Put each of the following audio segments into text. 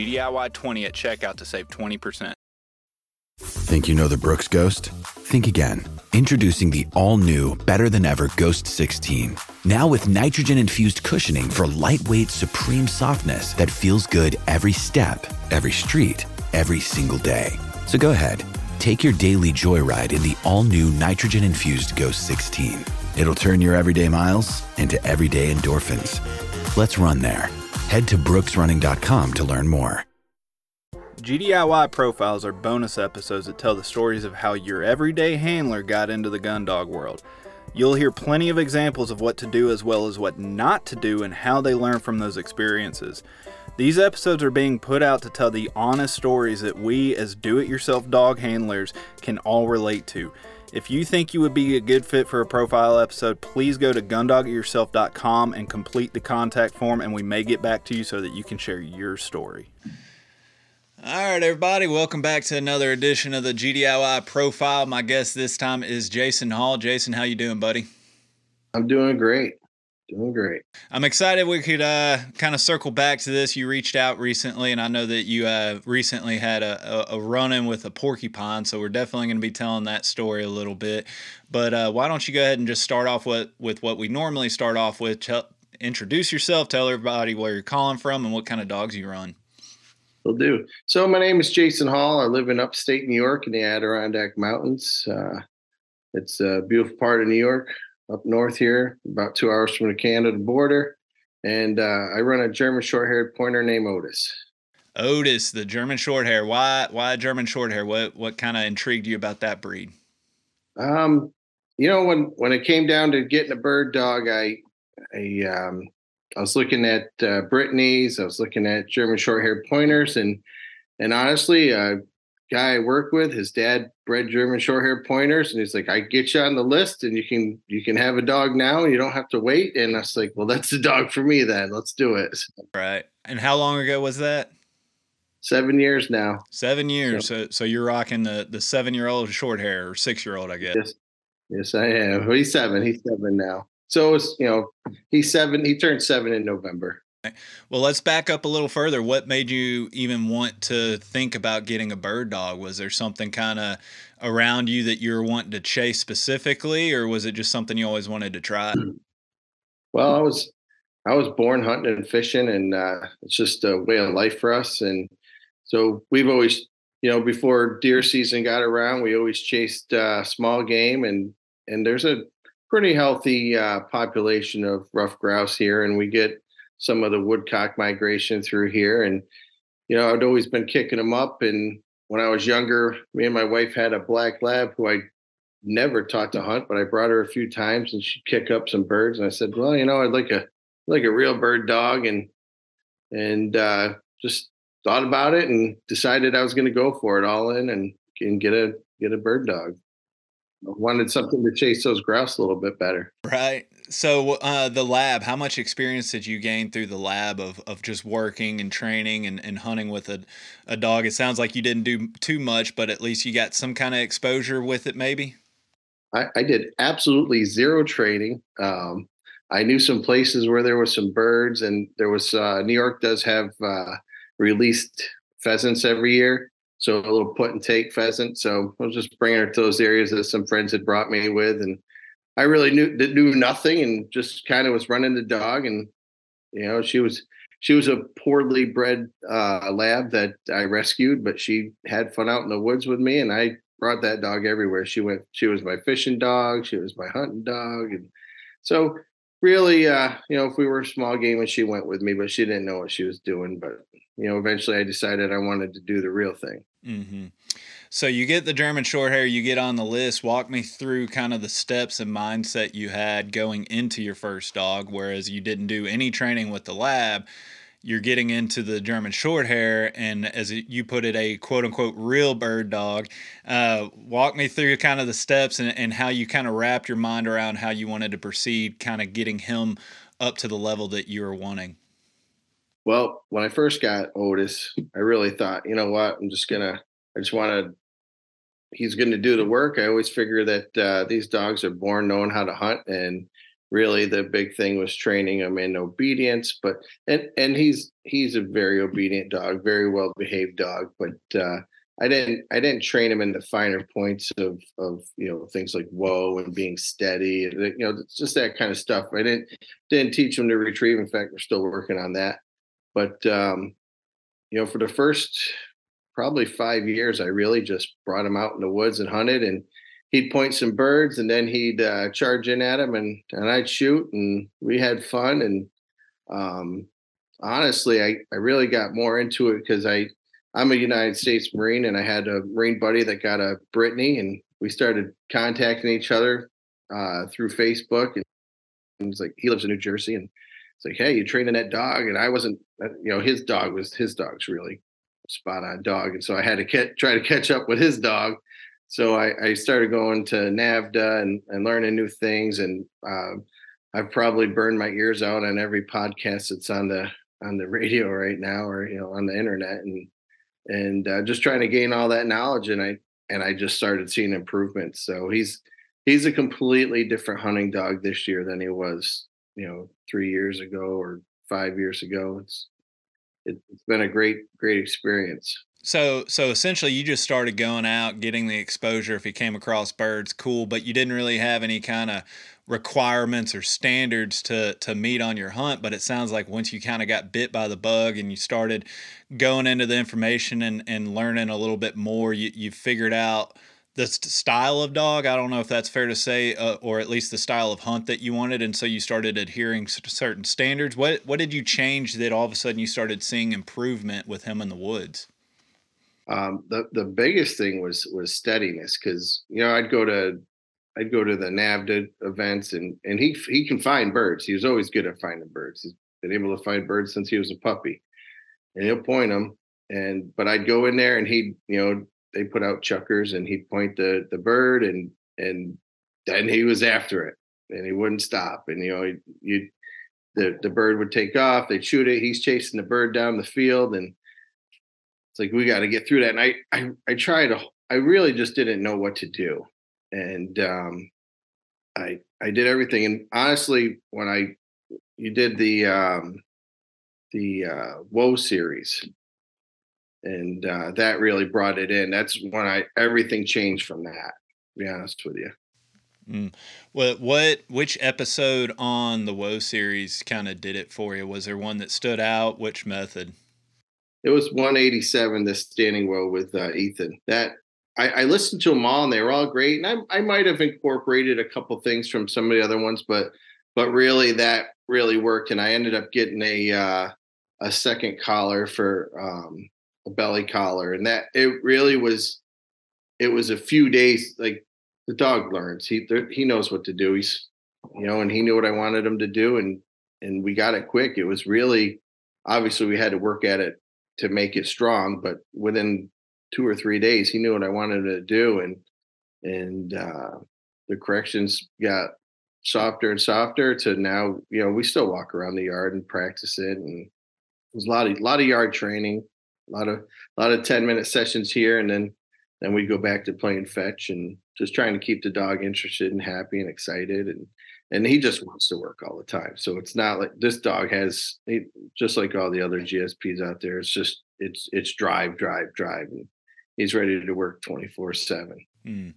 GDIY20 at checkout to save 20%. Think you know the Brooks Ghost? Think again. Introducing the all new, better than ever Ghost 16. Now with nitrogen infused cushioning for lightweight, supreme softness that feels good every step, every street, every single day. So go ahead, take your daily joyride in the all new nitrogen infused Ghost 16. It'll turn your everyday miles into everyday endorphins. Let's run there. Head to brooksrunning.com to learn more. GDIY profiles are bonus episodes that tell the stories of how your everyday handler got into the gun dog world. You'll hear plenty of examples of what to do as well as what not to do and how they learn from those experiences. These episodes are being put out to tell the honest stories that we, as do it yourself dog handlers, can all relate to. If you think you would be a good fit for a profile episode, please go to gundogityourself.com and complete the contact form, and we may get back to you so that you can share your story. All right, everybody, welcome back to another edition of the GDIY Profile. My guest this time is Jason Hall. Jason, how you doing, buddy? I'm doing great. Doing great. I'm excited we could uh, kind of circle back to this. You reached out recently, and I know that you uh, recently had a, a, a run in with a porcupine, so we're definitely going to be telling that story a little bit. But uh, why don't you go ahead and just start off with, with what we normally start off with? Tell, introduce yourself, tell everybody where you're calling from, and what kind of dogs you run. Will do. So, my name is Jason Hall. I live in upstate New York in the Adirondack Mountains. Uh, it's a beautiful part of New York up north here, about two hours from the Canada border. And uh, I run a German short-haired pointer named Otis. Otis, the German shorthair. Why? Why German shorthair? What? What kind of intrigued you about that breed? Um, you know, when when it came down to getting a bird dog, I, I, um, I was looking at uh, Brittany's. I was looking at German short-haired pointers, and and honestly, uh, guy I work with, his dad bred German short-haired pointers, and he's like, "I get you on the list, and you can you can have a dog now, and you don't have to wait." And I was like, "Well, that's the dog for me then. Let's do it." Right. And how long ago was that? Seven years now. Seven years. So, so you're rocking the the seven year old short hair or six year old, I guess. Yes, yes, I am. He's seven. He's seven now. So it's you know he's seven. He turned seven in November. Well, let's back up a little further. What made you even want to think about getting a bird dog? Was there something kind of around you that you were wanting to chase specifically, or was it just something you always wanted to try? Well, I was I was born hunting and fishing, and uh, it's just a way of life for us. And so we've always, you know, before deer season got around, we always chased uh, small game, and and there's a pretty healthy uh, population of ruffed grouse here, and we get some of the woodcock migration through here. And, you know, I'd always been kicking them up. And when I was younger, me and my wife had a black lab who I never taught to hunt, but I brought her a few times and she'd kick up some birds. And I said, well, you know, I'd like a, like a real bird dog. And, and, uh, just thought about it and decided I was going to go for it all in and, and get a, get a bird dog. I wanted something to chase those grouse a little bit better. Right. So uh, the lab, how much experience did you gain through the lab of, of just working and training and, and hunting with a, a dog? It sounds like you didn't do too much, but at least you got some kind of exposure with it, maybe. I, I did absolutely zero training. Um, I knew some places where there was some birds, and there was uh, New York does have uh, released pheasants every year, so a little put and take pheasant. So I was just bringing her to those areas that some friends had brought me with, and I really knew knew nothing and just kind of was running the dog and you know she was she was a poorly bred uh, lab that I rescued, but she had fun out in the woods with me, and I brought that dog everywhere. She went. She was my fishing dog. She was my hunting dog, and so really, uh, you know, if we were small game, and she went with me, but she didn't know what she was doing. But you know, eventually, I decided I wanted to do the real thing. Mm-hmm. So you get the German Shorthair, you get on the list. Walk me through kind of the steps and mindset you had going into your first dog, whereas you didn't do any training with the lab. You're getting into the German Shorthair, and as you put it, a quote unquote real bird dog. Uh, walk me through kind of the steps and, and how you kind of wrapped your mind around how you wanted to proceed, kind of getting him up to the level that you were wanting. Well, when I first got Otis, I really thought, you know what, I'm just gonna, I just want to he's going to do the work. I always figure that uh, these dogs are born knowing how to hunt, and really the big thing was training them in obedience. But and and he's he's a very obedient dog, very well behaved dog. But uh, I didn't I didn't train him in the finer points of of you know things like whoa and being steady, you know just that kind of stuff. I didn't didn't teach him to retrieve. In fact, we're still working on that. But um, you know, for the first probably five years, I really just brought him out in the woods and hunted, and he'd point some birds, and then he'd uh, charge in at him, and and I'd shoot, and we had fun. And um, honestly, I I really got more into it because I I'm a United States Marine, and I had a Marine buddy that got a Brittany, and we started contacting each other uh, through Facebook, and, he's like he lives in New Jersey, and it's like, hey, you're training that dog? And I wasn't, uh, you know, his dog was his dog's really spot on dog. And so I had to try to catch up with his dog. So I, I started going to NAVHDA and, and learning new things. And um, I've probably burned my ears out on every podcast that's on the on the radio right now or you know on the internet and and uh, just trying to gain all that knowledge and I and I just started seeing improvements. So he's he's a completely different hunting dog this year than he was you know three years ago or five years ago. It's it's been a great great experience. So so essentially you just started going out getting the exposure if you came across birds cool but you didn't really have any kind of requirements or standards to to meet on your hunt but it sounds like once you kind of got bit by the bug and you started going into the information and and learning a little bit more you you figured out the style of dog. I don't know if that's fair to say, uh, or at least the style of hunt that you wanted, and so you started adhering to certain standards. What what did you change that all of a sudden you started seeing improvement with him in the woods? Um, the the biggest thing was was steadiness because you know I'd go to I'd go to the NAVHDA events and and he he can find birds. He was always good at finding birds. He's been able to find birds since he was a puppy, and he'll point them. And but I'd go in there and he'd you know they put out chukars and he'd point the the bird and and then he was after it and he wouldn't stop. And you know you the the bird would take off they'd shoot it he's chasing the bird down the field and it's like we got to get through that. And I, I i tried i really just didn't know what to do. And um i i did everything. And honestly when i you did the um the uh whoa series and uh, that really brought it in. That's when I everything changed from that. To be honest with you. Mm. What what which episode on the Whoa series kind of did it for you? Was there one that stood out? Which method? It was 187, the standing whoa with uh, Ethan. That I, I, listened to them all, and they were all great. And I, I might have incorporated a couple things from some of the other ones, but but really that really worked. And I ended up getting a uh, a second collar for um, a belly collar, and that it really was. It was a few days. Like the dog learns. He he knows what to do. He's you know, and he knew what I wanted him to do, and and we got it quick. It was really obviously we had to work at it to make it strong, but within two or three days, he knew what I wanted him to do, and and uh, the corrections got softer and softer to now you know we still walk around the yard and practice it and there's a lot of a lot of yard training a lot of a lot of 10 minute sessions here and then then we go back to playing fetch and just trying to keep the dog interested and happy and excited and and he just wants to work all the time so it's not like this dog has he, just like all the other gsps out there it's just it's it's drive drive drive and he's ready to work 24 7 mm.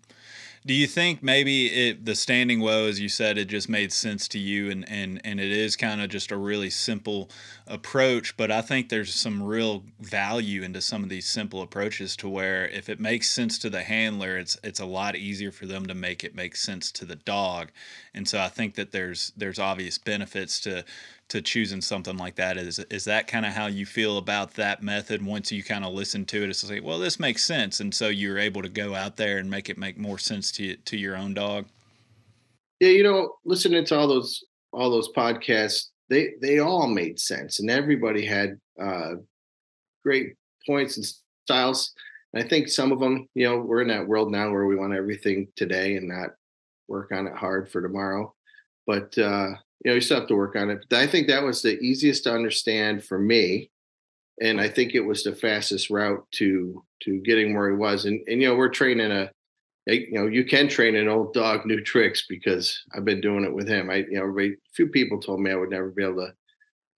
Do you think maybe it, the standing whoa, as you said, it just made sense to you, and and and it is kind of just a really simple approach. But I think there's some real value into some of these simple approaches to where if it makes sense to the handler, it's it's a lot easier for them to make it make sense to the dog. And so I think that there's there's obvious benefits to to choosing something like that. Is is that kind of how you feel about that method? Once you kind of listen to it, it's like, well, this makes sense, and so you're able to go out there and make it make more sense to to your own dog. Yeah, you know, listening to all those all those podcasts, they they all made sense, and everybody had uh, great points and styles. And I think some of them, you know, we're in that world now where we want everything today and not work on it hard for tomorrow. But uh, you know, you still have to work on it. But I think that was the easiest to understand for me. And I think it was the fastest route to to getting where he was. And and you know, we're training a you know, you can train an old dog new tricks because I've been doing it with him. I you know, a few people told me I would never be able to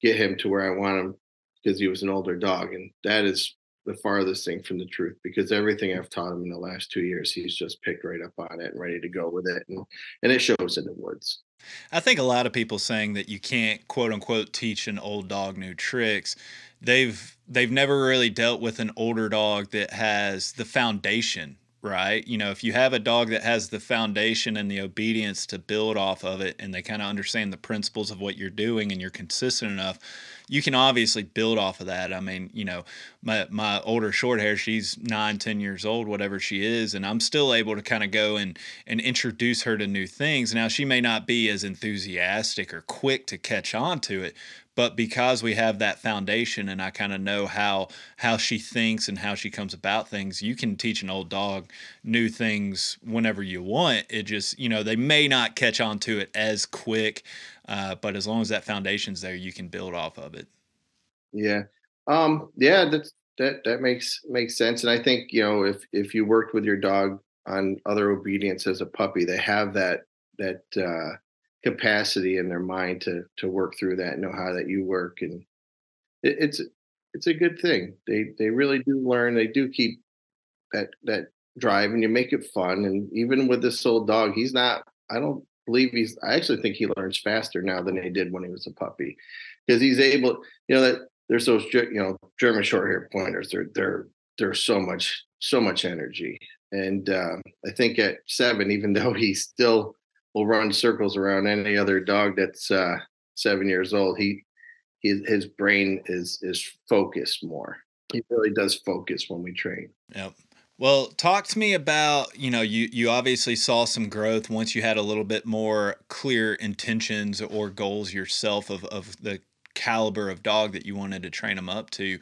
get him to where I want him because he was an older dog. And that is the farthest thing from the truth because everything I've taught him in the last two years, he's just picked right up on it and ready to go with it. And and it shows in the woods. I think a lot of people saying that you can't quote unquote teach an old dog new tricks. They've they've never really dealt with an older dog that has the foundation right? You know, if you have a dog that has the foundation and the obedience to build off of it and they kind of understand the principles of what you're doing and you're consistent enough, you can obviously build off of that. I mean, you know, my my older short hair, she's nine, ten years old, whatever she is, and I'm still able to kind of go and and introduce her to new things. Now she may not be as enthusiastic or quick to catch on to it, but because we have that foundation and I kind of know how how she thinks and how she comes about things, you can teach an old dog new things whenever you want. It just you know they may not catch on to it as quick, uh, but as long as that foundation's there, you can build off of it. Yeah, um, yeah, that that that makes makes sense. And I think you know if if you worked with your dog on other obedience as a puppy, they have that that. Uh, capacity in their mind to to work through that, know how that you work, and it, it's it's a good thing. They they really do learn. They do keep that that drive, and you make it fun. And even with this old dog, he's not. I don't believe he's. I actually think he learns faster now than he did when he was a puppy, because he's able. You know that there's those you know German short hair pointers. They're they're they're so much so much energy, and uh, I think at seven, even though he's still will run circles around any other dog that's uh, seven years old. He, his, his brain is is focused more. He really does focus when we train. Yep. Well, talk to me about, you know, you you obviously saw some growth once you had a little bit more clear intentions or goals yourself of of the caliber of dog that you wanted to train them up to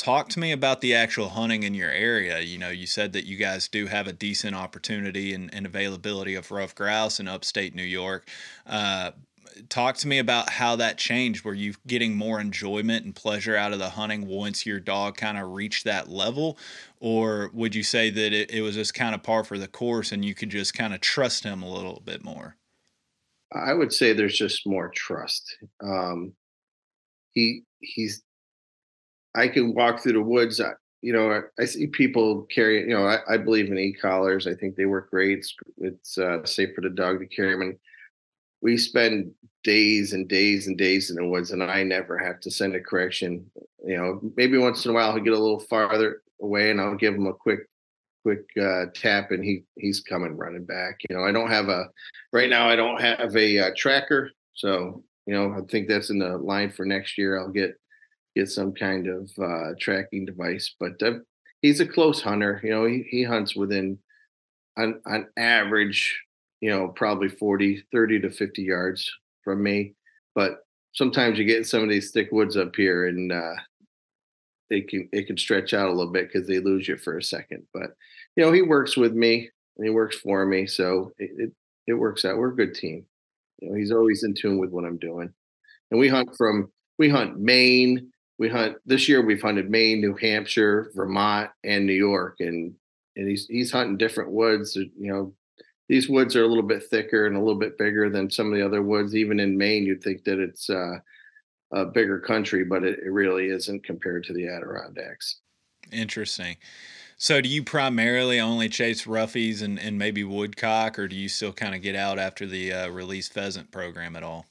talk to me about the actual hunting in your area. You know, you said that you guys do have a decent opportunity and, and availability of ruffed grouse in upstate New York. Uh, talk to me about how that changed. Were you getting more enjoyment and pleasure out of the hunting once your dog kind of reached that level? Or would you say that it, it was just kind of par for the course and you could just kind of trust him a little bit more? I would say there's just more trust. Um, he he's I can walk through the woods. I, you know, I, I, see people carry. You know, I, I believe in e-collars. I think they work great. It's, it's uh, safe for the dog to carry them. And we spend days and days and days in the woods, and I never have to send a correction. You know, maybe once in a while he'll get a little farther away, and I'll give him a quick, quick uh, tap, and he he's coming running back. You know, I don't have a right now. I don't have a uh, tracker, so you know, I think that's in the line for next year. I'll get get some kind of uh, tracking device. But uh, he's a close hunter. You know, he, he hunts within, on, on average, you know, probably 40, 30 to 50 yards from me. But sometimes you get some of these thick woods up here and uh, it can it can stretch out a little bit because they lose you for a second. But you know, he works with me and he works for me, so it, it, it works out. We're a good team. You know, he's always in tune with what I'm doing. And we hunt from we hunt Maine, we hunt this year. We've hunted Maine, New Hampshire, Vermont, and New York, and and he's he's hunting different woods. You know, these woods are a little bit thicker and a little bit bigger than some of the other woods. Even in Maine, you'd think that it's uh, a bigger country, but it, it really isn't compared to the Adirondacks. Interesting. So, do you primarily only chase roughies and, and maybe woodcock, or do you still kind of get out after the uh, release pheasant program at all?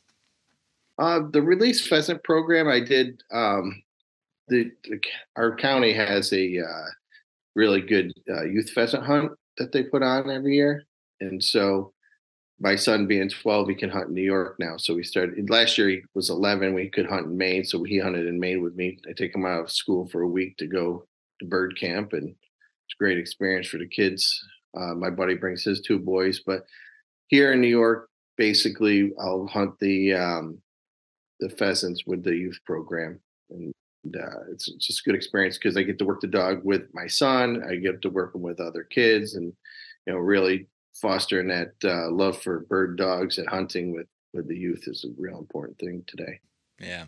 Uh, the release pheasant program, I did. Um, the, the, our county has a uh, really good uh, youth pheasant hunt that they put on every year, and so my son being 12 he can hunt in new york now. So we started last year he was 11 we could hunt in maine. So he hunted in maine with me. I take him out of school for a week to go to bird camp and it's a great experience for the kids. Uh, my buddy brings his two boys but here in new york basically i'll hunt the um, the pheasants with the youth program and uh, it's just a good experience because i get to work the dog with my son i get to work them with other kids and you know really fostering that uh, love for bird dogs and hunting with with the youth is a real important thing today. Yeah.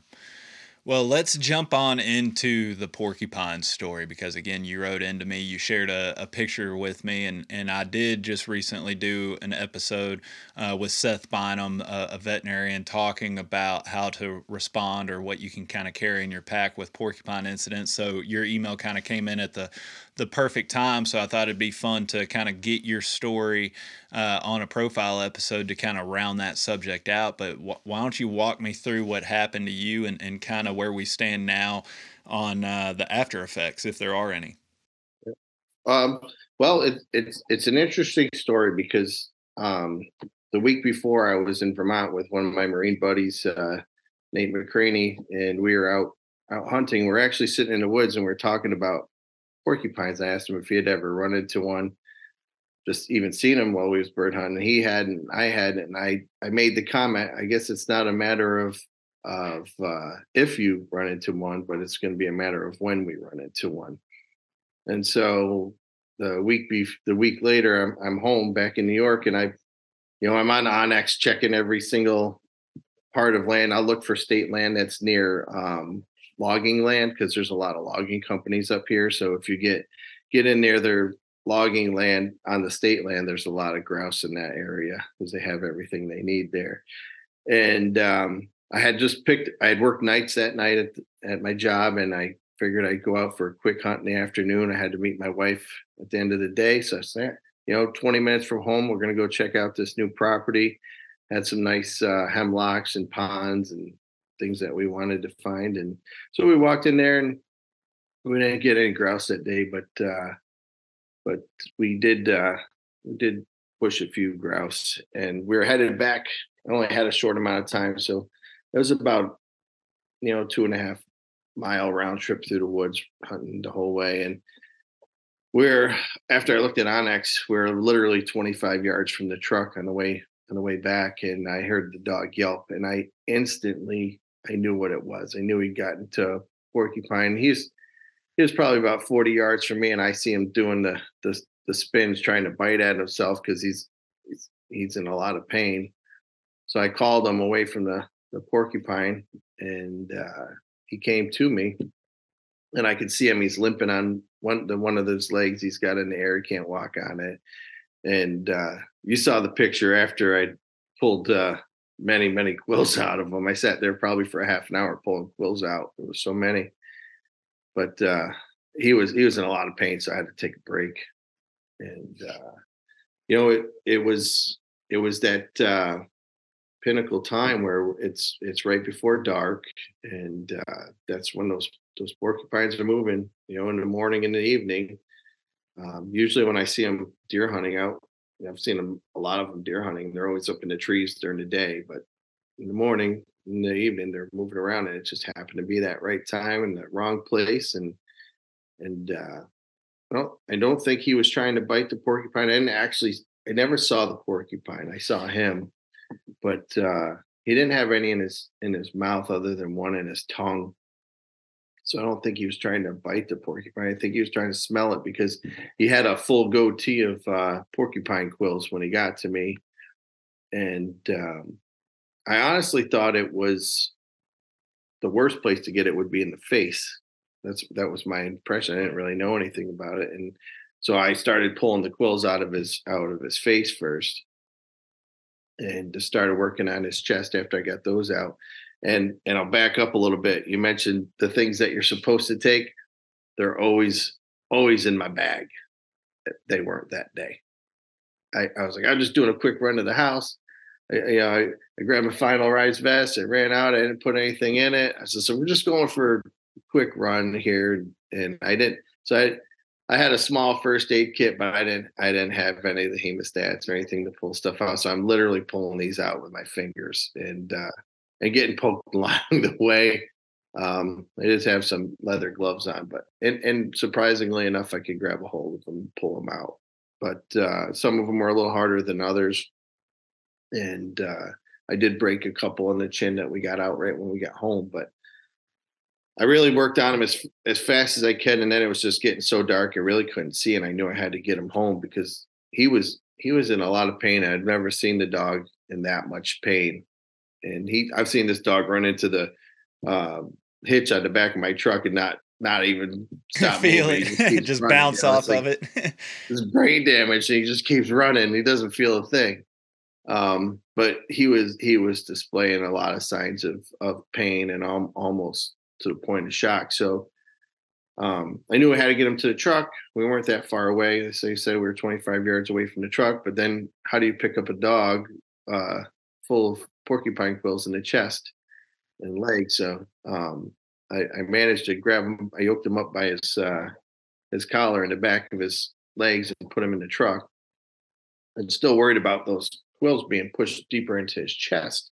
Well, let's jump on into the porcupine story because again, you wrote into me, you shared a, a picture with me, and, and I did just recently do an episode uh, with Seth Bynum, a, a, veterinarian, talking about how to respond or what you can kind of carry in your pack with porcupine incidents. So your email kind of came in at the the perfect time. So I thought it'd be fun to kind of get your story uh, on a profile episode to kind of round that subject out. But wh- why don't you walk me through what happened to you and, and kind of where we stand now on uh, the after effects, if there are any? Um, well, it, it's it's an interesting story because um, the week before I was in Vermont with one of my Marine buddies, uh, Nate McCraney, and we were out out hunting. We're actually sitting in the woods and we're talking about porcupines. I asked him if he had ever run into one, just even seen him while we was bird hunting. He hadn't, I hadn't, and I I made the comment. I guess it's not a matter of of uh, if you run into one, but it's going to be a matter of when we run into one. And so the week be the week later, I'm I'm home back in New York, and I, you know, I'm on onX checking every single part of land. I'll look for state land that's near um, logging land because there's a lot of logging companies up here. So if you get get in near their logging land on the state land, there's a lot of grouse in that area because they have everything they need there. And um, I had just picked. I had worked nights that night at at my job, and I figured I'd go out for a quick hunt in the afternoon. I had to meet my wife at the end of the day, so I said, you know, 20 minutes from home, we're going to go check out this new property. Had some nice uh, hemlocks and ponds and things that we wanted to find. And so we walked in there and we didn't get any grouse that day, but uh, but we did uh, we did push a few grouse, and we were headed back. I only had a short amount of time, so it was about you know two and a half mile round trip through the woods hunting the whole way, and we're after I looked at onX, we're literally 25 yards from the truck on the way on the way back, and I heard the dog yelp, and I instantly I knew what it was. I knew he'd gotten to porcupine. He's he was probably about 40 yards from me, and I see him doing the the, the spins, trying to bite at himself because he's, he's he's in a lot of pain. So I called him away from the the porcupine, and uh, he came to me, and I could see him. He's limping on one the one of those legs. He's got in the air. He can't walk on it. And uh, you saw the picture after I pulled uh, many, many quills out of them. I sat there probably for a half an hour pulling quills out. There was so many, but uh, he was he was in a lot of pain, so I had to take a break. And uh, you know, it it was it was that uh, pinnacle time where it's it's right before dark, and uh, that's when those those porcupines are moving. You know, in the morning and the evening. Um, usually, when I see them deer hunting out, I've seen them a lot of them deer hunting. They're always up in the trees during the day, but in the morning, in the evening, they're moving around, and it just happened to be that right time and the wrong place. And and uh, well, I don't think he was trying to bite the porcupine. I didn't actually. I never saw the porcupine. I saw him, but uh, he didn't have any in his in his mouth other than one in his tongue. So I don't think he was trying to bite the porcupine. I think he was trying to smell it because he had a full goatee of uh, porcupine quills when he got to me, and um, I honestly thought it was the worst place to get it would be in the face. That's that was my impression. I didn't really know anything about it, and so I started pulling the quills out of his out of his face first, and just started working on his chest after I got those out and and I'll back up a little bit. You mentioned the things that you're supposed to take. They're always always in my bag. They weren't that day. I, I was like, I'm just doing a quick run to the house. I, you know, I, I grabbed my final rise vest. I ran out. I didn't put anything in it. I said, so we're just going for a quick run here, and I didn't. So I I had a small first aid kit, but I didn't I didn't have any of the hemostats or anything to pull stuff out. So I'm literally pulling these out with my fingers and uh, and getting poked along the way. Um, I just have some leather gloves on, but and, and surprisingly enough, I could grab a hold of them pull them out. But uh, some of them were a little harder than others, and uh, I did break a couple on the chin that we got out right when we got home. But I really worked on him as as fast as I could, and then it was just getting so dark I really couldn't see, and I knew I had to get him home because he was he was in a lot of pain. I'd never seen the dog in that much pain, and he I've seen this dog run into the uh, hitch on the back of my truck and not not even stop feel moving. it, just, running, bounce off like, of it. His brain damage, and he just keeps running. He doesn't feel a thing. Um, but he was he was displaying a lot of signs of of pain and um, almost to the point of shock. So um, I knew I had to get him to the truck. We weren't that far away. So They said we were 25 yards away from the truck. But then, how do you pick up a dog uh, full of porcupine quills in the chest and legs? So um, I, I, managed to grab him. I yoked him up by his uh, his collar in the back of his legs and put him in the truck. I'm still worried about those quills being pushed deeper into his chest.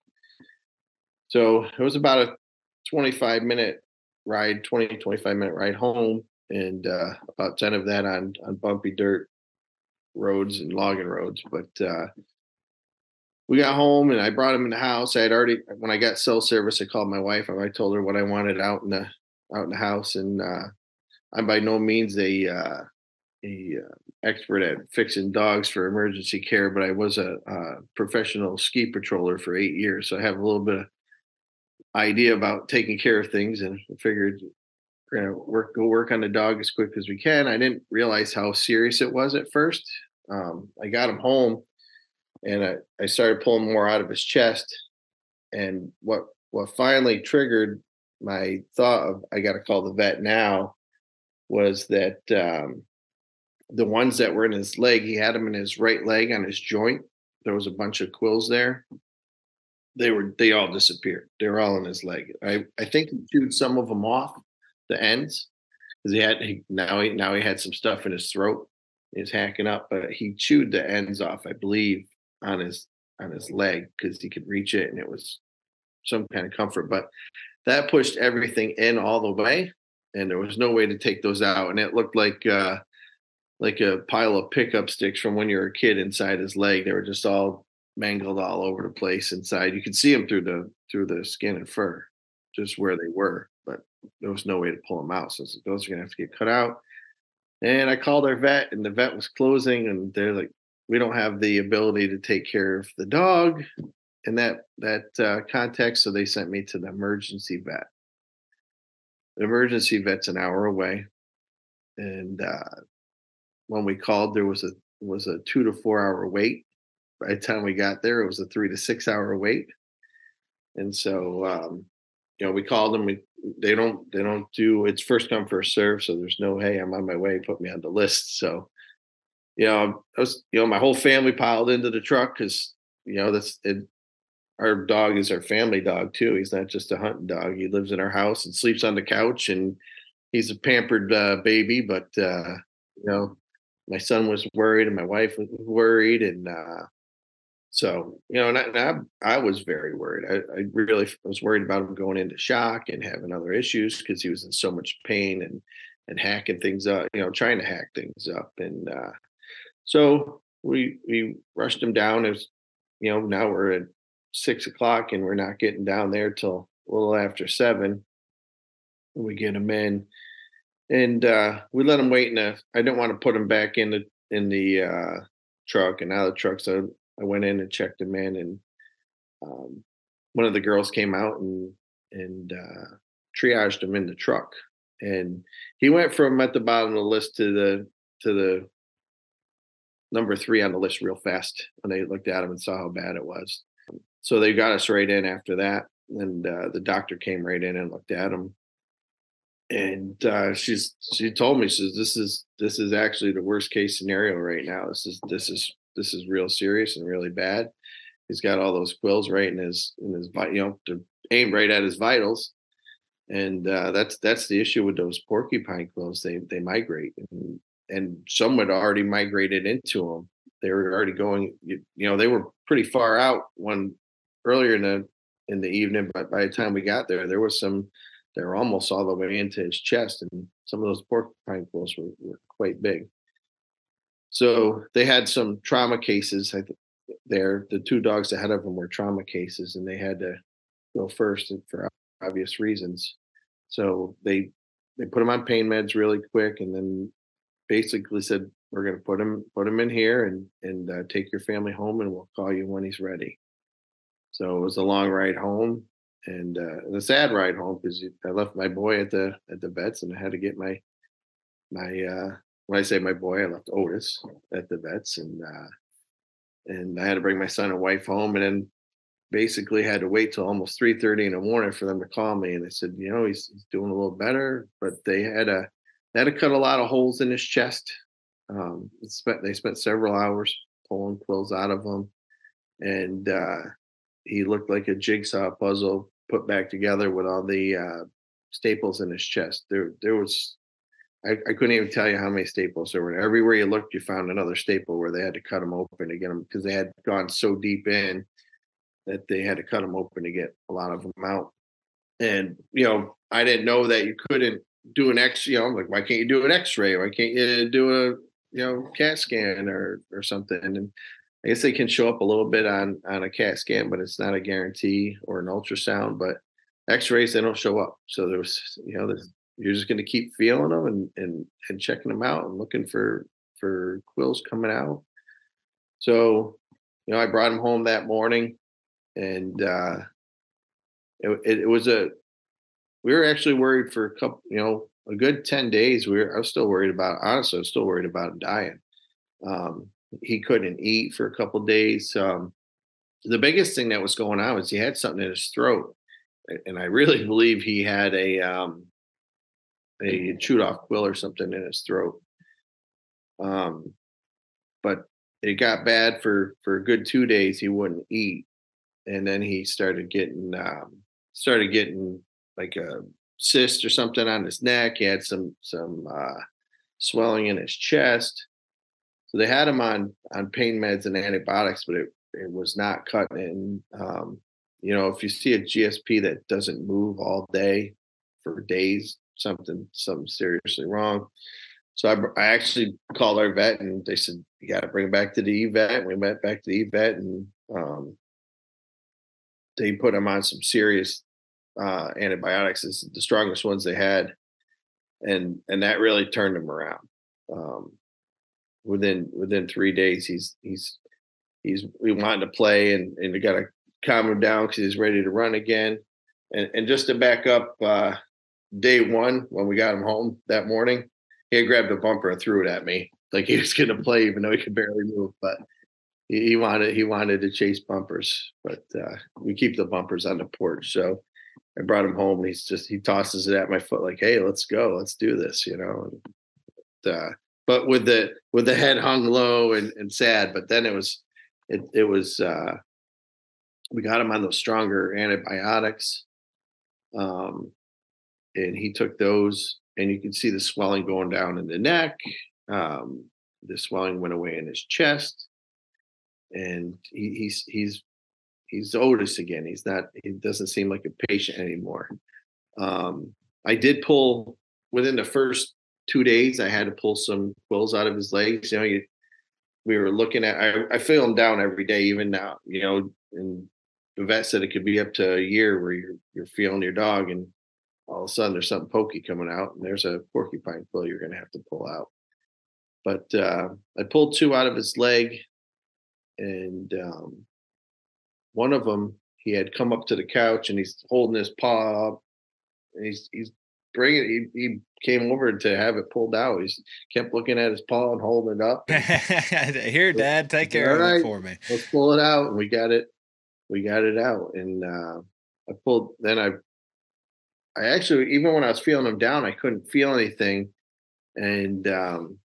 So it was about a 25 minute ride, 20, 25 minute ride home, and uh, about 10 of that on, on bumpy dirt roads and logging roads. But uh, we got home and I brought him in the house. I had already, when I got cell service, I called my wife I told her what I wanted out in the, out in the house. And uh, I'm by no means a, uh, a uh, expert at fixing dogs for emergency care, but I was a, professional ski patroller for eight years. So I have a little bit of idea about taking care of things and figured we're gonna work go work on the dog as quick as we can. I didn't realize how serious it was at first. Um, I got him home and I, I started pulling more out of his chest. And what what finally triggered my thought of I gotta call the vet now was that um, the ones that were in his leg, he had them in his right leg on his joint. There was a bunch of quills there they were they all disappeared. They were all in his leg. I I think he chewed some of them off the ends because he had he, now he now he had some stuff in his throat. He's hacking up, but he chewed the ends off, I believe, on his on his leg because he could reach it and it was some kind of comfort. But that pushed everything in all the way, and there was no way to take those out. And it looked like uh like a pile of pickup sticks from when you were a kid inside his leg. They were just all mangled all over the place inside. You could see them through the through the skin and fur, just where they were, but there was no way to pull them out. So those are gonna have to get cut out. And I called our vet, and the vet was closing, and they're like, "We don't have the ability to take care of the dog in that that uh, context." So they sent me to the emergency vet. The emergency vet's an hour away, and uh, when we called, there was a was a two to four hour wait by the time we got there, it was a three to six hour wait. And so, um, you know, we called them. We, they don't they don't do it's first come first serve. So there's no hey, I'm on my way. Put me on the list. So, you know, I was you know my whole family piled into the truck because you know that's it. Our dog is our family dog too. He's not just a hunting dog. He lives in our house and sleeps on the couch, and he's a pampered uh, baby. But uh, you know, my son was worried, and my wife was worried, and uh, so, you know, and I, and I, I was very worried. I, I, really was worried about him going into shock and having other issues because he was in so much pain and and hacking things up, you know, trying to hack things up. And uh, so we we rushed him down. As you know, now we're at six o'clock and we're not getting down there till a little after seven. We get him in, and uh, we let him wait in the. I didn't want to put him back in the in the uh, truck and out of the truck, so I went in and checked him in, and um, one of the girls came out and and uh, triaged him in the truck, and he went from at the bottom of the list to the to the number three on the list real fast when they looked at him and saw how bad it was. So they got us right in after that, and uh, the doctor came right in and looked at him. and uh, she's she told me she says this is this is actually the worst case scenario right now. This is this is this is real serious and really bad. He's got all those quills right in his in his you know to aim right at his vitals, and uh, that's that's the issue with those porcupine quills. They they migrate, and, and some had already migrated into them. They were already going. You, you know, they were pretty far out when earlier in the in the evening, but by the time we got there, there was some. They were almost all the way into his chest, and some of those porcupine quills were, were quite big. So they had some trauma cases. There, the two dogs ahead of them were trauma cases, and they had to go first for obvious reasons. So they they put him on pain meds really quick, and then basically said, "We're going to put him put him in here and and uh, take your family home, and we'll call you when he's ready." So it was a long ride home, and, uh, a sad ride home because I left my boy at the at the vets, and I had to get my my uh, when I say my boy, I left Otis at the vets, and uh, and I had to bring my son and wife home, and then basically had to wait till almost 3:30 in the morning for them to call me and they said you know he's, he's doing a little better but they had a they had cut a lot of holes in his chest um spent they spent several hours pulling quills out of him and uh he looked like a jigsaw puzzle put back together with all the uh staples in his chest there there was I, I couldn't even tell you how many staples there were everywhere you looked you found another staple where they had to cut them open to get them because they had gone so deep in that they had to cut them open to get a lot of them out. And you know, I didn't know that you couldn't do an X. You know, like why can't you do an X-ray? Why can't you do a you know CAT scan or or something? And I guess they can show up a little bit on on a CAT scan, but it's not a guarantee or an ultrasound. But X-rays they don't show up. So there's you know you're just going to keep feeling them and and and checking them out and looking for for quills coming out. So you know, I brought him home that morning and uh, it, it, was a we were actually worried for a couple you know a good 10 days we were i was still worried about honestly i was still worried about dying. Um, he couldn't eat for a couple days um, the biggest thing that was going on was he had something in his throat and i really believe he had a um, a chewed off quill or something in his throat. Um, but it got bad for for a good two days he wouldn't eat and then he started getting um, started getting like a cyst or something on his neck. He had some some uh, swelling in his chest. So they had him on on pain meds and antibiotics, but it it was not cutting. Um, you know, if you see a GSP that doesn't move all day for days, something something seriously wrong. So I, I actually called our vet and they said you got to bring him back to the vet. We went back to the vet and um, they put him on some serious uh, antibiotics. is the strongest ones they had, and and that really turned him around. Um, within within three days, he's he's he's we wanted to play, and and we got to calm him down because he's ready to run again. And and just to back up, uh, day one when we got him home that morning, he had grabbed a bumper and threw it at me like he was going to play, even though he could barely move. But he wanted he wanted to chase bumpers, but uh, we keep the bumpers on the porch. So I brought him home. he's just he tosses it at my foot like, "Hey, let's go, let's do this," you know. And, uh, but with the with the head hung low and, and sad. But then it was it it was uh, we got him on those stronger antibiotics, um, and he took those, and you can see the swelling going down in the neck. Um, the swelling went away in his chest and he, he's he's he's Otis again. He's not. He doesn't seem like a patient anymore. Um, I did pull within the first two days. I had to pull some quills out of his legs. You know, you, we were looking at. I, I feel him down every day, even now. You know, and the vet said it could be up to a year where you're you're feeling your dog, and all of a sudden there's something pokey coming out, and there's a porcupine quill you're going to have to pull out. But uh, I pulled two out of his leg and um, one of them he had come up to the couch and he's holding his paw up and he's he's bringing he, he came over to have it pulled out. He kept looking at his paw and holding it up. Here dad take care right, of it for me. let's pull it out. And we got it we got it out. And uh, i pulled then i I actually even when I was feeling him down, I couldn't feel anything, and um,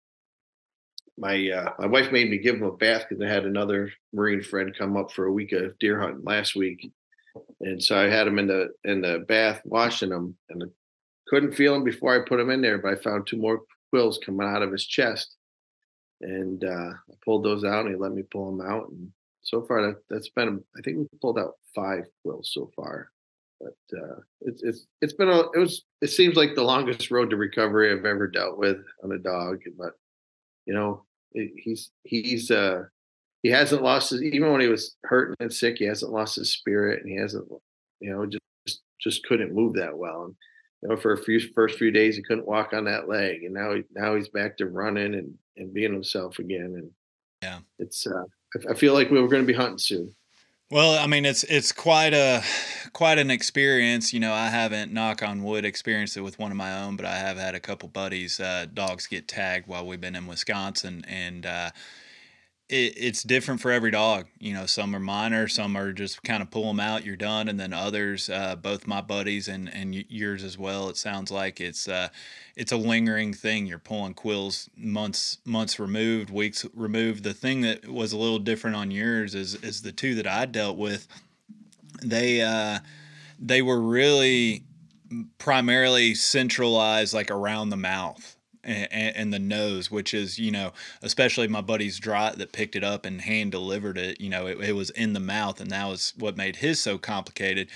my uh, my wife made me give him a bath because I had another Marine friend come up for a week of deer hunting last week, and so I had him in the in the bath washing him, and I couldn't feel him before I put him in there, but I found two more quills coming out of his chest, and uh, I pulled those out, and he let me pull them out, and so far that that's been I think we pulled out five quills so far, but uh, it's it's it's been a it was it seems like the longest road to recovery I've ever dealt with on a dog, but you know he's he's uh he hasn't lost his even when he was hurt and sick he hasn't lost his spirit and he hasn't you know just just couldn't move that well. And you know for a few first few days he couldn't walk on that leg and now he, now he's back to running and and being himself again. And yeah. it's uh i feel like we were going to be hunting soon well, I mean, it's it's quite a quite an experience. You know, I haven't knock on wood experienced it with one of my own, but I have had a couple buddies uh, dogs get tagged while we've been in Wisconsin, and uh, it, it's different for every dog. You know, some are minor, some are just kind of pull them out, you're done, and then others, uh, both my buddies and and yours as well. It sounds like it's uh, it's a lingering thing. You're pulling quills months months removed, weeks removed. The thing that was a little different on yours is is the two that I dealt with. They uh, they were really primarily centralized like around the mouth and, and, the nose, which is, you know, especially my buddy's Drott that picked it up and hand delivered it, you know, it, it was in the mouth, and that was what made his so complicated.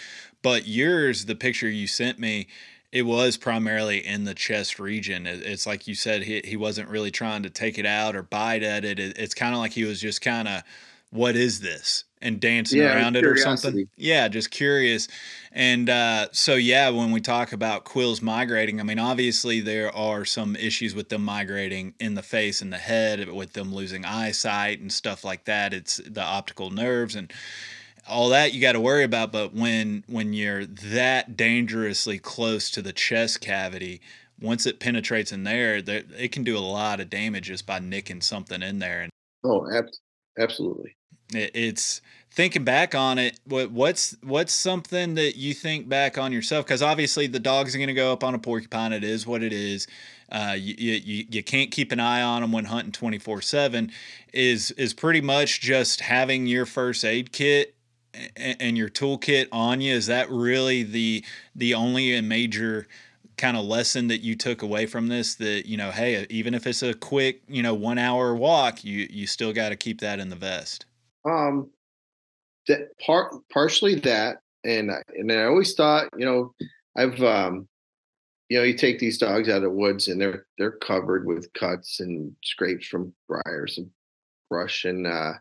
But yours, the picture you sent me, it was primarily in the chest region. it's like you said, he, he wasn't really trying to take it out or bite at it it's kind of like he was just kind of, what is this? And dancing yeah, around it or something. Yeah, just curious. And uh, so, yeah, when we talk about quills migrating, I mean, obviously there are some issues with them migrating in the face and the head, with them losing eyesight and stuff like that. It's the optical nerves and all that you got to worry about. But when when you're that dangerously close to the chest cavity, once it penetrates in there, it can do a lot of damage just by nicking something in there. And Oh, absolutely. It, it's thinking back on it, what what's what's something that you think back on yourself? Because obviously the dog's are going to go up on a porcupine. It is what it is. Uh, you, you you can't keep an eye on them when hunting twenty four seven. Is is pretty much just having your first aid kit and, and your toolkit on you. Is that really the the only major kind of lesson that you took away from this that you know hey even if it's a quick you know one hour walk you you still got to keep that in the vest um that part partially that and and I always thought you know I've um you know you take these dogs out of the woods and they're they're covered with cuts and scrapes from briars and brush and uh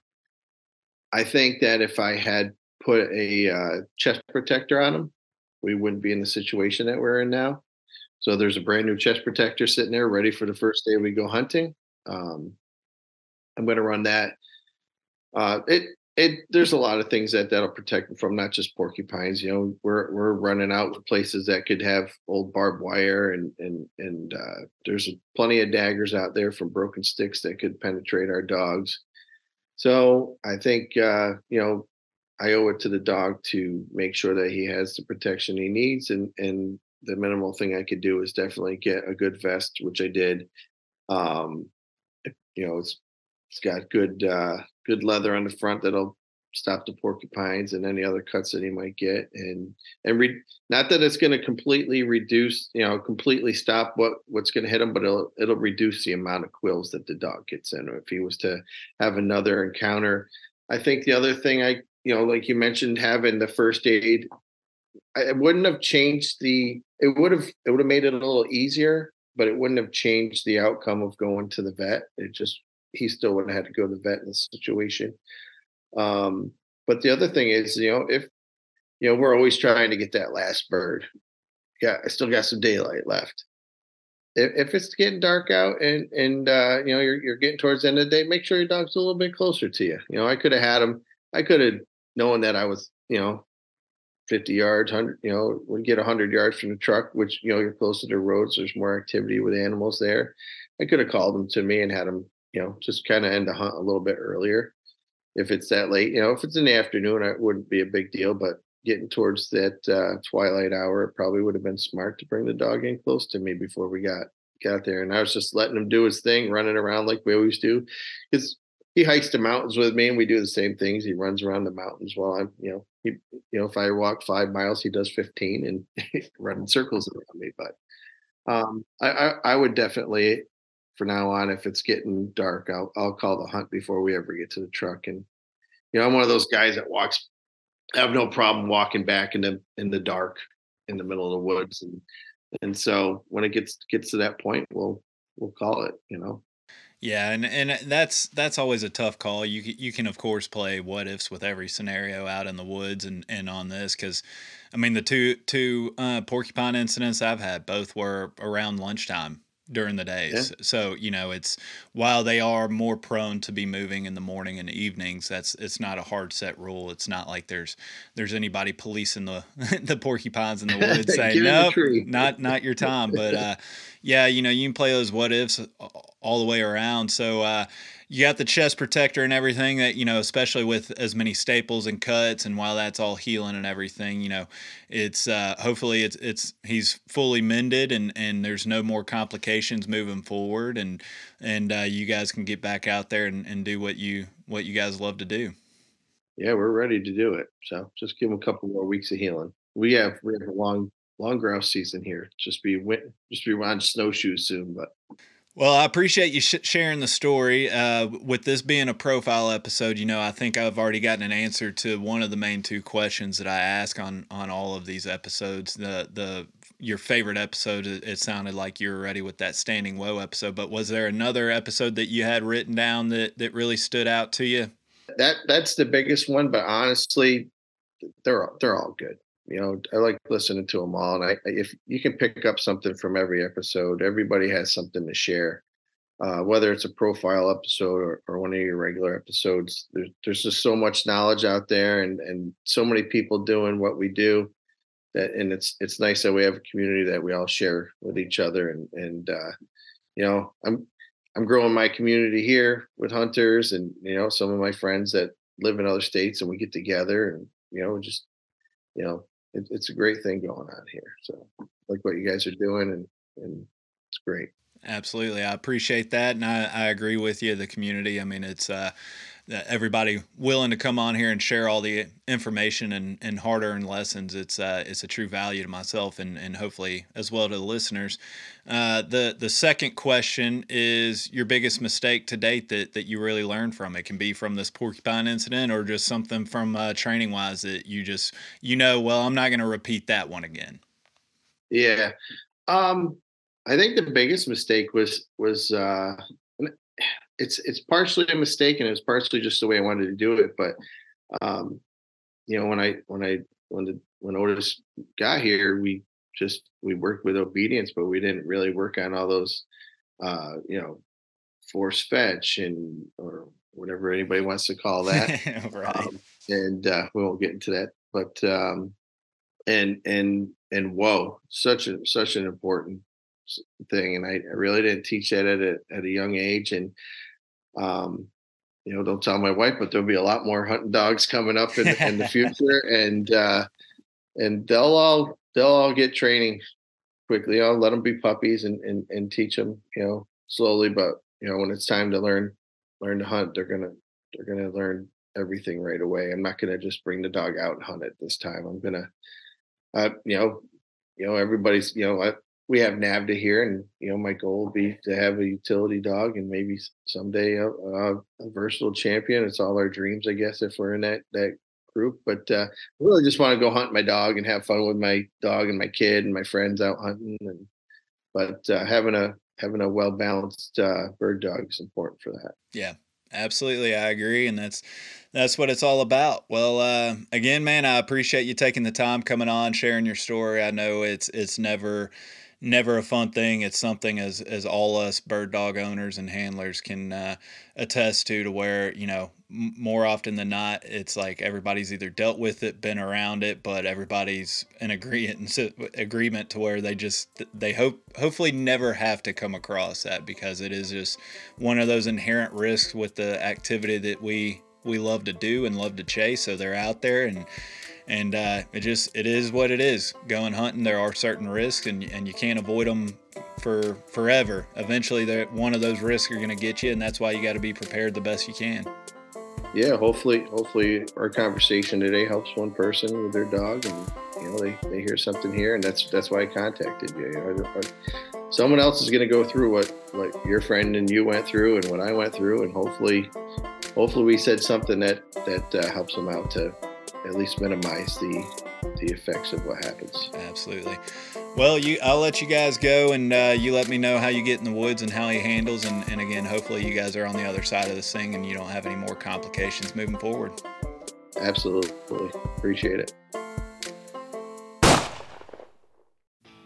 I think that if I had put a uh, chest protector on them we wouldn't be in the situation that we're in now. So there's a brand new chest protector sitting there ready for the first day we go hunting. Um I'm going to run that uh, it it there's a lot of things that that'll protect them from not just porcupines you know we're we're running out with places that could have old barbed wire and and and uh, there's plenty of daggers out there from broken sticks that could penetrate our dogs. So i think uh, you know i owe it to the dog to make sure that he has the protection he needs and and the minimal thing i could do is definitely get a good vest which i did. Um you know it's it's got good uh, good leather on the front that'll stop the porcupines and any other cuts that he might get and and re- not that it's going to completely reduce you know completely stop what what's going to hit him but it'll it'll reduce the amount of quills that the dog gets in if he was to have another encounter i think the other thing i you know like you mentioned having the first aid it wouldn't have changed the it would have it would have made it a little easier but it wouldn't have changed the outcome of going to the vet. It just he still would have had to go to the vet in this situation. Um, but the other thing is, you know, if you know, we're always trying to get that last bird. Yeah, I still got some daylight left. If, if it's getting dark out and and uh, you know you're you're getting towards the end of the day, make sure your dog's a little bit closer to you. You know, I could have had him. I could have known that I was, you know, 50 yards, 100, you know, would get 100 yards from the truck, which, you know, you're closer to roads, there's more activity with animals there. I could have called him to me and had him you know, just kind of end the hunt a little bit earlier if it's that late. You know, if it's in the afternoon, it wouldn't be a big deal. But getting towards that uh, twilight hour, it probably would have been smart to bring the dog in close to me before we got got there. And I was just letting him do his thing, running around like we always do. Because he hikes the mountains with me, and we do the same things. He runs around the mountains while I'm, you know, he, you know, if I walk five miles, he does fifteen, and running circles around me. But um, I, I, I would definitely, for now on, if it's getting dark, I'll I'll call the hunt before we ever get to the truck. And you know, I'm one of those guys that walks. I have no problem walking back in the in the dark in the middle of the woods, and and so when it gets gets to that point, we'll we'll call it. You know. Yeah, and and that's that's always a tough call. You you can of course play what ifs with every scenario out in the woods and and on this because, I mean the two two uh, porcupine incidents I've had both were around lunchtime during the days. Yeah. So, you know, it's while they are more prone to be moving in the morning and evenings, that's it's not a hard set rule. It's not like there's there's anybody policing the the porcupines in the woods saying, "Nope, not not your time." But uh yeah, you know, you can play those what ifs all the way around. So uh you got the chest protector and everything that you know especially with as many staples and cuts and while that's all healing and everything you know it's uh, hopefully it's it's he's fully mended and and there's no more complications moving forward and and uh, you guys can get back out there and, and do what you what you guys love to do. Yeah we're ready to do it. So just give him a couple more weeks of healing. We have we have a long long grouse season here. Just be just be on snowshoes soon but well, I appreciate you sh- sharing the story. Uh, with this being a profile episode, you know, I think I've already gotten an answer to one of the main two questions that I ask on on all of these episodes. The the your favorite episode. It sounded like you were ready with that standing whoa episode, but was there another episode that you had written down that that really stood out to you? That that's the biggest one, but honestly, they're they're all good you know i like listening to them all and i if you can pick up something from every episode everybody has something to share. Uh, whether it's a profile episode or, or one of your regular episodes there's, there's just so much knowledge out there and and so many people doing what we do that and it's it's nice that we have a community that we all share with each other and and uh, you know i'm i'm growing my community here with hunters and you know some of my friends that live in other states and we get together and you know just you know it, it's a great thing going on here. So like what you guys are doing and, and it's great. Absolutely. I appreciate that. And I, I agree with you. The community, I mean, it's, uh, everybody willing to come on here and share all the information and, and hard earned lessons. It's uh, it's a true value to myself and, and hopefully as well to the listeners. Uh, the the second question is your biggest mistake to date that, that you really learned from. It can be from this porcupine incident or just something from uh, training wise that you just you know. Well, I'm not going to repeat that one again. Yeah, um, I think the biggest mistake was was uh, it's it's partially a mistake and it's partially just the way I wanted to do it. But um, you know, when I when I when the when Otis got here, we just we worked with obedience, but we didn't really work on all those uh, you know, force fetch and or whatever anybody wants to call that. right. Um, and uh, we won't get into that, but um, and and and whoa, such a such an important thing, and I, I really didn't teach that at a at a young age, and um, you know, don't tell my wife, but there'll be a lot more hunting dogs coming up in, in the future, and uh, and they'll all they'll all get training quickly. I'll let them be puppies and, and and teach them, you know, slowly. But you know, when it's time to learn learn to hunt, they're gonna they're gonna learn everything right away. I'm not gonna just bring the dog out and hunt it this time. I'm gonna, uh, you know, you know, everybody's, you know, I, we have NAVHDA here, and you know my goal would be to have a utility dog, and maybe someday a, a, a versatile champion. It's all our dreams, I guess, if we're in that that group. But uh, I really just want to go hunt my dog and have fun with my dog and my kid and my friends out hunting. And but uh, having a having a well balanced uh, bird dog is important for that. Yeah, absolutely, I agree, and that's that's what it's all about. Well, uh, again, man, I appreciate you taking the time coming on, sharing your story. I know it's it's never never a fun thing. It's something as as all us bird dog owners and handlers can uh, attest to, to where you know m- more often than not, it's like everybody's either dealt with it, been around it, but everybody's in agreement agreement to where they just they hope hopefully never have to come across that because it is just one of those inherent risks with the activity that we we love to do and love to chase. So they're out there and and uh, it just it is what it is. Going hunting, there are certain risks, and and you can't avoid them for forever. Eventually, one of those risks are going to get you, and that's why you got to be prepared the best you can. Yeah, hopefully, hopefully our conversation today helps one person with their dog, and you know they, they hear something here, and that's that's why I contacted you. you know, someone else is going to go through what what your friend and you went through, and what I went through, and hopefully, hopefully we said something that that uh, helps them out to at least minimize the the effects of what happens. Absolutely. Well, you, I'll let you guys go, and uh, you let me know how you get in the woods and how he handles. And, and again, hopefully, you guys are on the other side of this thing, and you don't have any more complications moving forward. Absolutely, appreciate it.